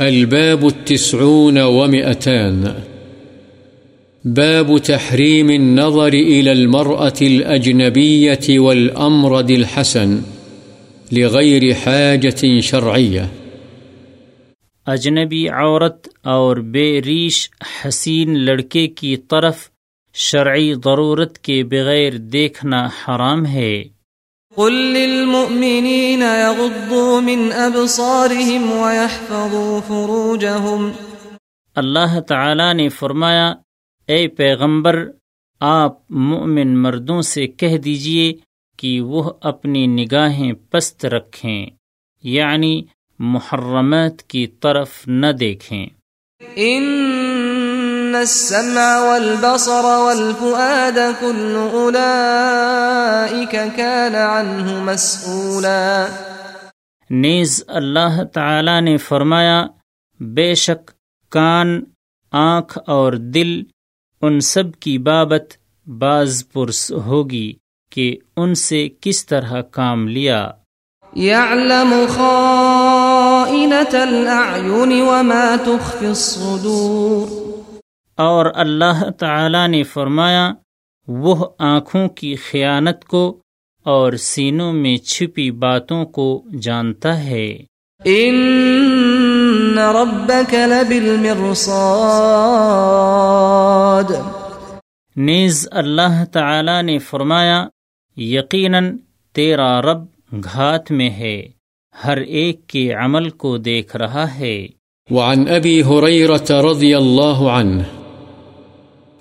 الباب التسعون ومئتان. باب تحريم النظر إلى المرأة الأجنبية والأمرد الحسن لغير حاجة شرعية. اجنبی عورت اور بے ریش حسین لڑکے کی طرف شرعی ضرورت کے بغیر دیکھنا حرام ہے۔ قل للمؤمنين يغضوا من أبصارهم ويحفظوا فروجهم. اللہ تعالی نے فرمایا اے پیغمبر آپ مؤمن مردوں سے کہہ دیجیے کہ وہ اپنی نگاہیں پست رکھیں یعنی محرمات کی طرف نہ دیکھیں۔ ان السمع والبصر والفؤاد كل اولئك كان عنه مسؤولا نیز اللہ تعالی نے فرمایا بے شک کان آنکھ اور دل ان سب کی بابت باز پرس ہوگی کہ ان سے کس طرح کام لیا۔ يعلم خائنة الأعين وما تخفي الصدور۔ اور اللہ تعالی نے فرمایا وہ آنکھوں کی خیانت کو اور سینوں میں چھپی باتوں کو جانتا ہے۔ ان ربك لبالمرصاد۔ نیز اللہ تعالی نے فرمایا یقیناً تیرا رب گھات میں ہے ہر ایک کے عمل کو دیکھ رہا ہے۔ وعن أبي هريرة رضي الله عنه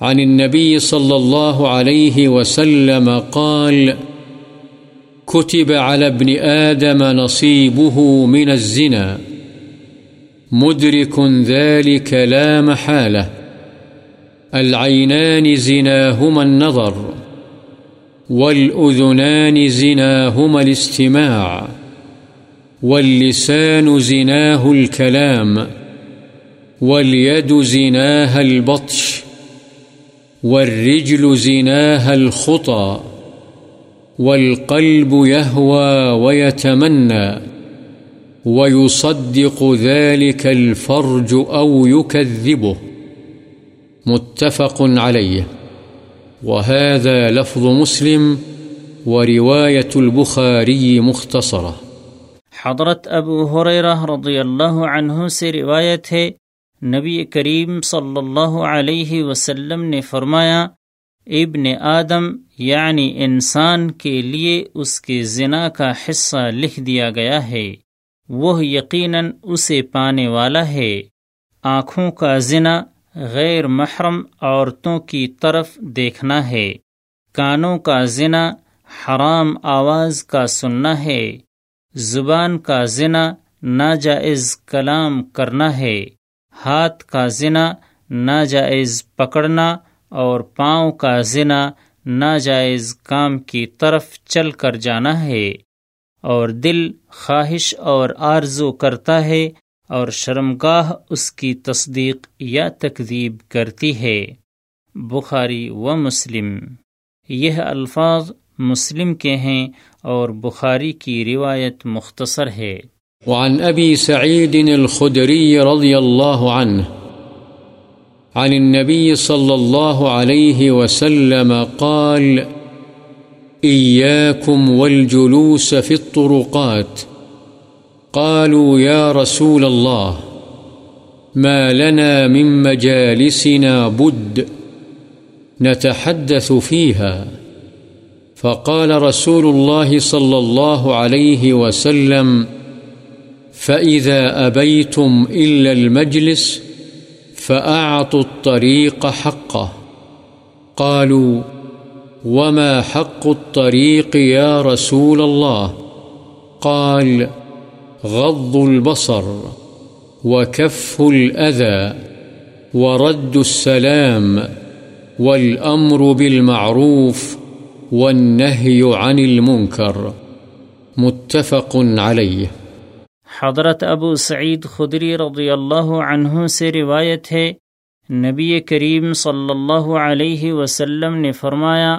عن النبي صلى الله عليه وسلم قال، كتب على ابن آدم نصيبه من الزنا، مدرك ذلك لا محالة، العينان زناهما النظر، والأذنان زناهما الاستماع، واللسان زناه الكلام، واليد زناها البطش والرجل زناها الخطى والقلب يهوى ويتمنى ويصدق ذلك الفرج أو يكذبه متفق عليه وهذا لفظ مسلم ورواية البخاري مختصرة حضرت ابو حریرہ رضی اللہ عنہ سے روایت ہے نبی کریم صلی اللہ علیہ وسلم نے فرمایا، ابن آدم یعنی انسان کے لیے اس کے زنا کا حصہ لکھ دیا گیا ہے، وہ یقیناً اسے پانے والا ہے۔ آنکھوں کا زنا غیر محرم عورتوں کی طرف دیکھنا ہے۔ کانوں کا زنا حرام آواز کا سننا ہے۔ زبان کا زنا ناجائز کلام کرنا ہے۔ ہاتھ کا زنا ناجائز پکڑنا اور پاؤں کا زنا ناجائز کام کی طرف چل کر جانا ہے اور دل خواہش اور آرزو کرتا ہے اور شرمگاہ اس کی تصدیق یا تکذیب کرتی ہے۔ بخاری و مسلم۔ یہ الفاظ مسلم کے ہیں اور بخاری کی روایت مختصر ہے۔ وعن أبي سعيد الخدري رضي الله عنه، عن النبي صلى الله عليه وسلم قال إياكم والجلوس في الطرقات قالوا يا رسول الله، ما لنا من مجالسنا بد نتحدث فيها فقال رسول الله صلى الله عليه وسلم فإذا أبيتم إلا المجلس فأعطوا الطريق حقه قالوا، وما حق الطريق يا رسول الله؟ قال، غض البصر وكف الأذى ورد السلام والأمر بالمعروف والنهي عن المنكر متفق عليه حضرت ابو سعید خدری رضی اللہ عنہ سے روایت ہے، نبی کریم صلی اللہ علیہ وسلم نے فرمایا،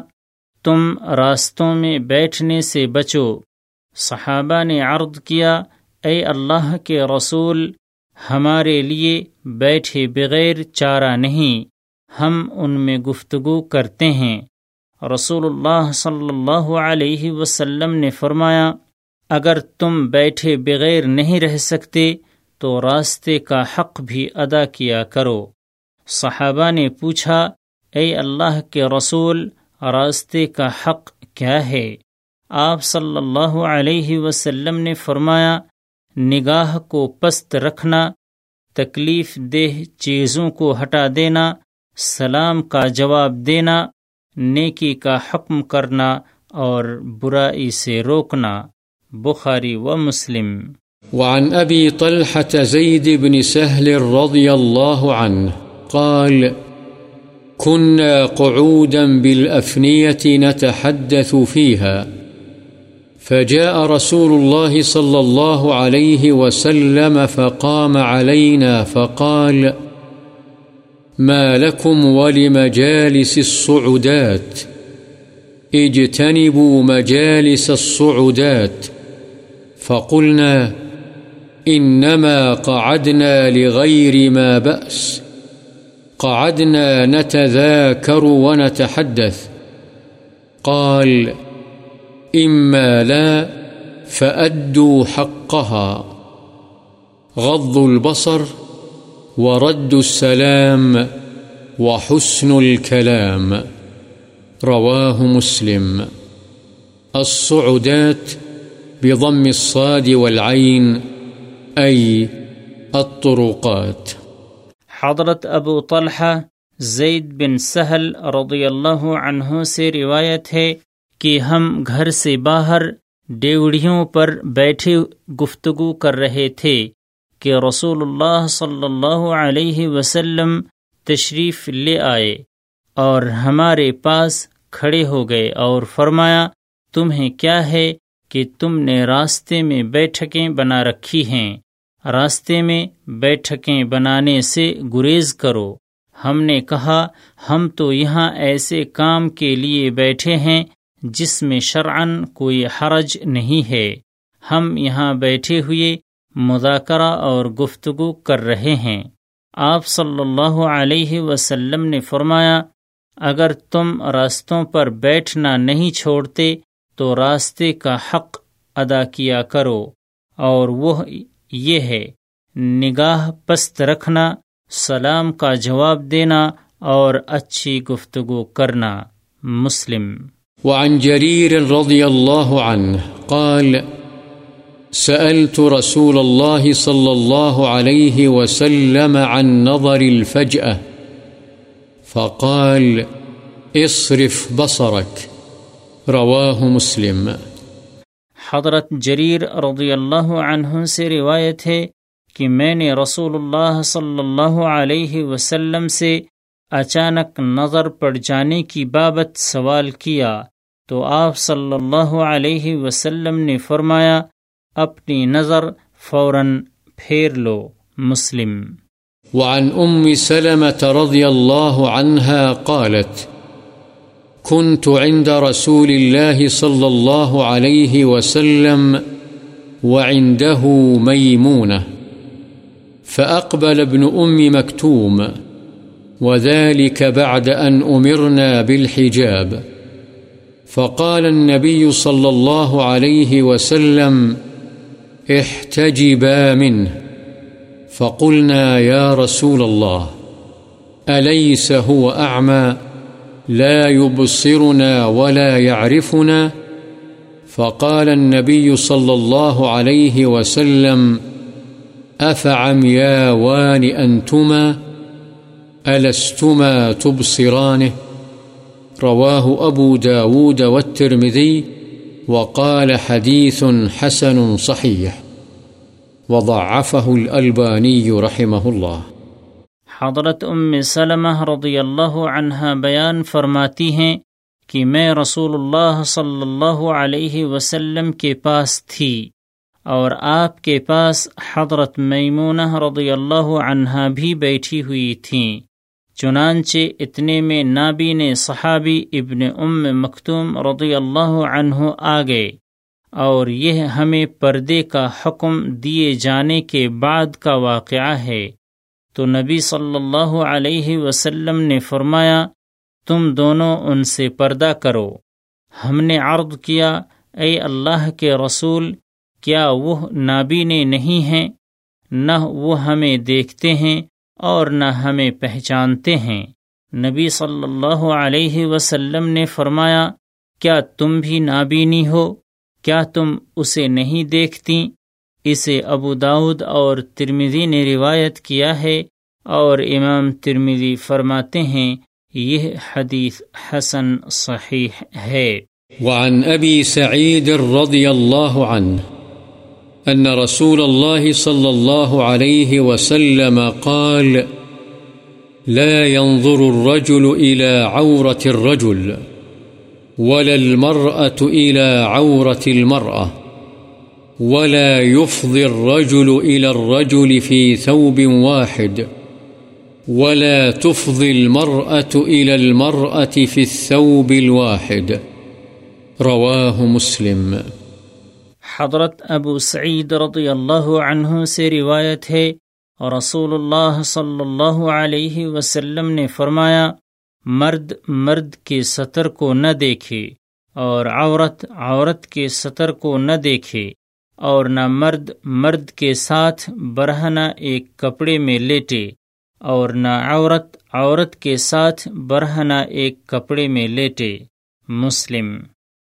تم راستوں میں بیٹھنے سے بچو۔ صحابہ نے عرض کیا، اے اللہ کے رسول، ہمارے لیے بیٹھے بغیر چارہ نہیں، ہم ان میں گفتگو کرتے ہیں۔ رسول اللہ صلی اللہ علیہ وسلم نے فرمایا اگر تم بیٹھے بغیر نہیں رہ سکتے، تو راستے کا حق بھی ادا کیا کرو۔ صحابہ نے پوچھا، اے اللہ کے رسول، راستے کا حق کیا ہے؟ آپ صلی اللہ علیہ وسلم نے فرمایا، نگاہ کو پست رکھنا، تکلیف دہ چیزوں کو ہٹا دینا، سلام کا جواب دینا، نیکی کا حکم کرنا اور برائی سے روکنا۔ بخاری و مسلم۔ وعن أبي طلحة زيد بن سهل رضي الله عنه قال كنا قعودا بالأفنية نتحدث فيها فجاء رسول الله صلى الله عليه وسلم فقام علينا فقال، ما لكم ولمجالس الصعدات اجتنبوا مجالس الصعدات فقلنا إنما قعدنا لغير ما بأس. قعدنا نتذاكر ونتحدث. قال، إما لا فأدوا حقها. غض البصر ورد السلام وحسن الكلام. رواه مسلم. الصعدات بضم الصاد والعين، أي الطرقات. حضرت ابو طلحہ زید بن سہل رضی اللہ عنہ سے روایت ہے کہ ہم گھر سے باہر ڈیوڑیوں پر بیٹھے گفتگو کر رہے تھے کہ رسول اللہ صلی اللہ علیہ وسلم تشریف لے آئے اور ہمارے پاس کھڑے ہو گئے اور فرمایا، تمہیں کیا ہے؟ کہ تم نے راستے میں بیٹھکیں بنا رکھی ہیں۔ راستے میں بیٹھکیں بنانے سے گریز کرو۔ ہم نے کہا، ہم تو یہاں ایسے کام کے لیے بیٹھے ہیں جس میں شرعن کوئی حرج نہیں ہے۔ ہم یہاں بیٹھے ہوئے مذاکرہ اور گفتگو کر رہے ہیں۔ آپ صلی اللہ علیہ وسلم نے فرمایا، اگر تم راستوں پر بیٹھنا نہیں چھوڑتے تو راستے کا حق ادا کیا کرو، اور وہ یہ ہے، نگاہ پست رکھنا، سلام کا جواب دینا، اور اچھی گفتگو کرنا۔ مسلم۔ وعن جرير رضي الله عنه قال، سألت رسول الله صلى الله عليه وسلم عن نظر الفجأة، فقال، اصرف بصرك۔ رواه مسلم۔ حضرت جریر رضی اللہ عنہ سے روایت ہے کہ میں نے رسول اللہ صلی اللہ علیہ وسلم سے اچانک نظر پڑ جانے کی بابت سوال کیا تو آپ صلی اللہ علیہ وسلم نے فرمایا اپنی نظر فوراً پھیر لو مسلم۔ وعن ام سلمة رضي الله عنها قالت كنت عند رسول الله صلى الله عليه وسلم وعنده ميمونة، فأقبل ابن أم مكتوم، وذلك بعد أن أمرنا بالحجاب. فقال النبي صلى الله عليه وسلم، احتجبا منه. فقلنا يا رسول الله، أليس هو أعمى؟ لا يبصرنا ولا يعرفنا فقال النبي صلى الله عليه وسلم أفعمياوان أنتما ألستما تبصرانه رواه أبو داود والترمذي وقال حديث حسن صحيح وضعفه الألباني رحمه الله حضرت ام سلمہ رضی اللہ عنہ بیان فرماتی ہیں کہ میں رسول اللہ صلی اللہ علیہ وسلم کے پاس تھی اور آپ کے پاس حضرت میمونہ رضی اللہ عنہ بھی بیٹھی ہوئی تھیں، چنانچہ اتنے میں نابین صحابی ابن ام مختوم رضی اللہ عنہ آ گئے اور یہ ہمیں پردے کا حکم دیے جانے کے بعد کا واقعہ ہے۔ تو نبی صلی اللہ علیہ وسلم نے فرمایا، تم دونوں ان سے پردہ کرو۔ ہم نے عرض کیا، اے اللہ کے رسول، کیا وہ نابینے نہیں ہیں؟ نہ وہ ہمیں دیکھتے ہیں اور نہ ہمیں پہچانتے ہیں۔ نبی صلی اللہ علیہ وسلم نے فرمایا، کیا تم بھی نابینی ہو؟ کیا تم اسے نہیں دیکھتی؟ اسے ابو داود اور ترمیدی نے روایت کیا ہے اور امام ترمیدی فرماتے ہیں، یہ حدیث حسن صحیح ہے۔ وعن ابی سعید رضی اللہ عنہ، ان رسول اللہ صلی اللہ علیہ وسلم قال، لا ينظر الرجل إلى عورة الرجل، ولا المرأة إلى عورة المرأة۔ ولا يفضي الرجل إلى الرجل في ثوب واحد ولا تفضي المرأة إلى المرأة في الثوب الواحد رواه مسلم حضرت ابو سعید رضی اللہ عنہ سے روایت ہے، رسول اللہ صلی اللہ علیہ وسلم نے فرمایا، مرد مرد کے سطر کو نہ دیکھے اور عورت عورت کے سطر کو نہ دیکھے۔ اور نہ مرد مرد کے ساتھ برہنہ ایک کپڑے میں لیٹے اور نہ عورت عورت کے ساتھ برہنہ ایک کپڑے میں لیٹے۔ مسلم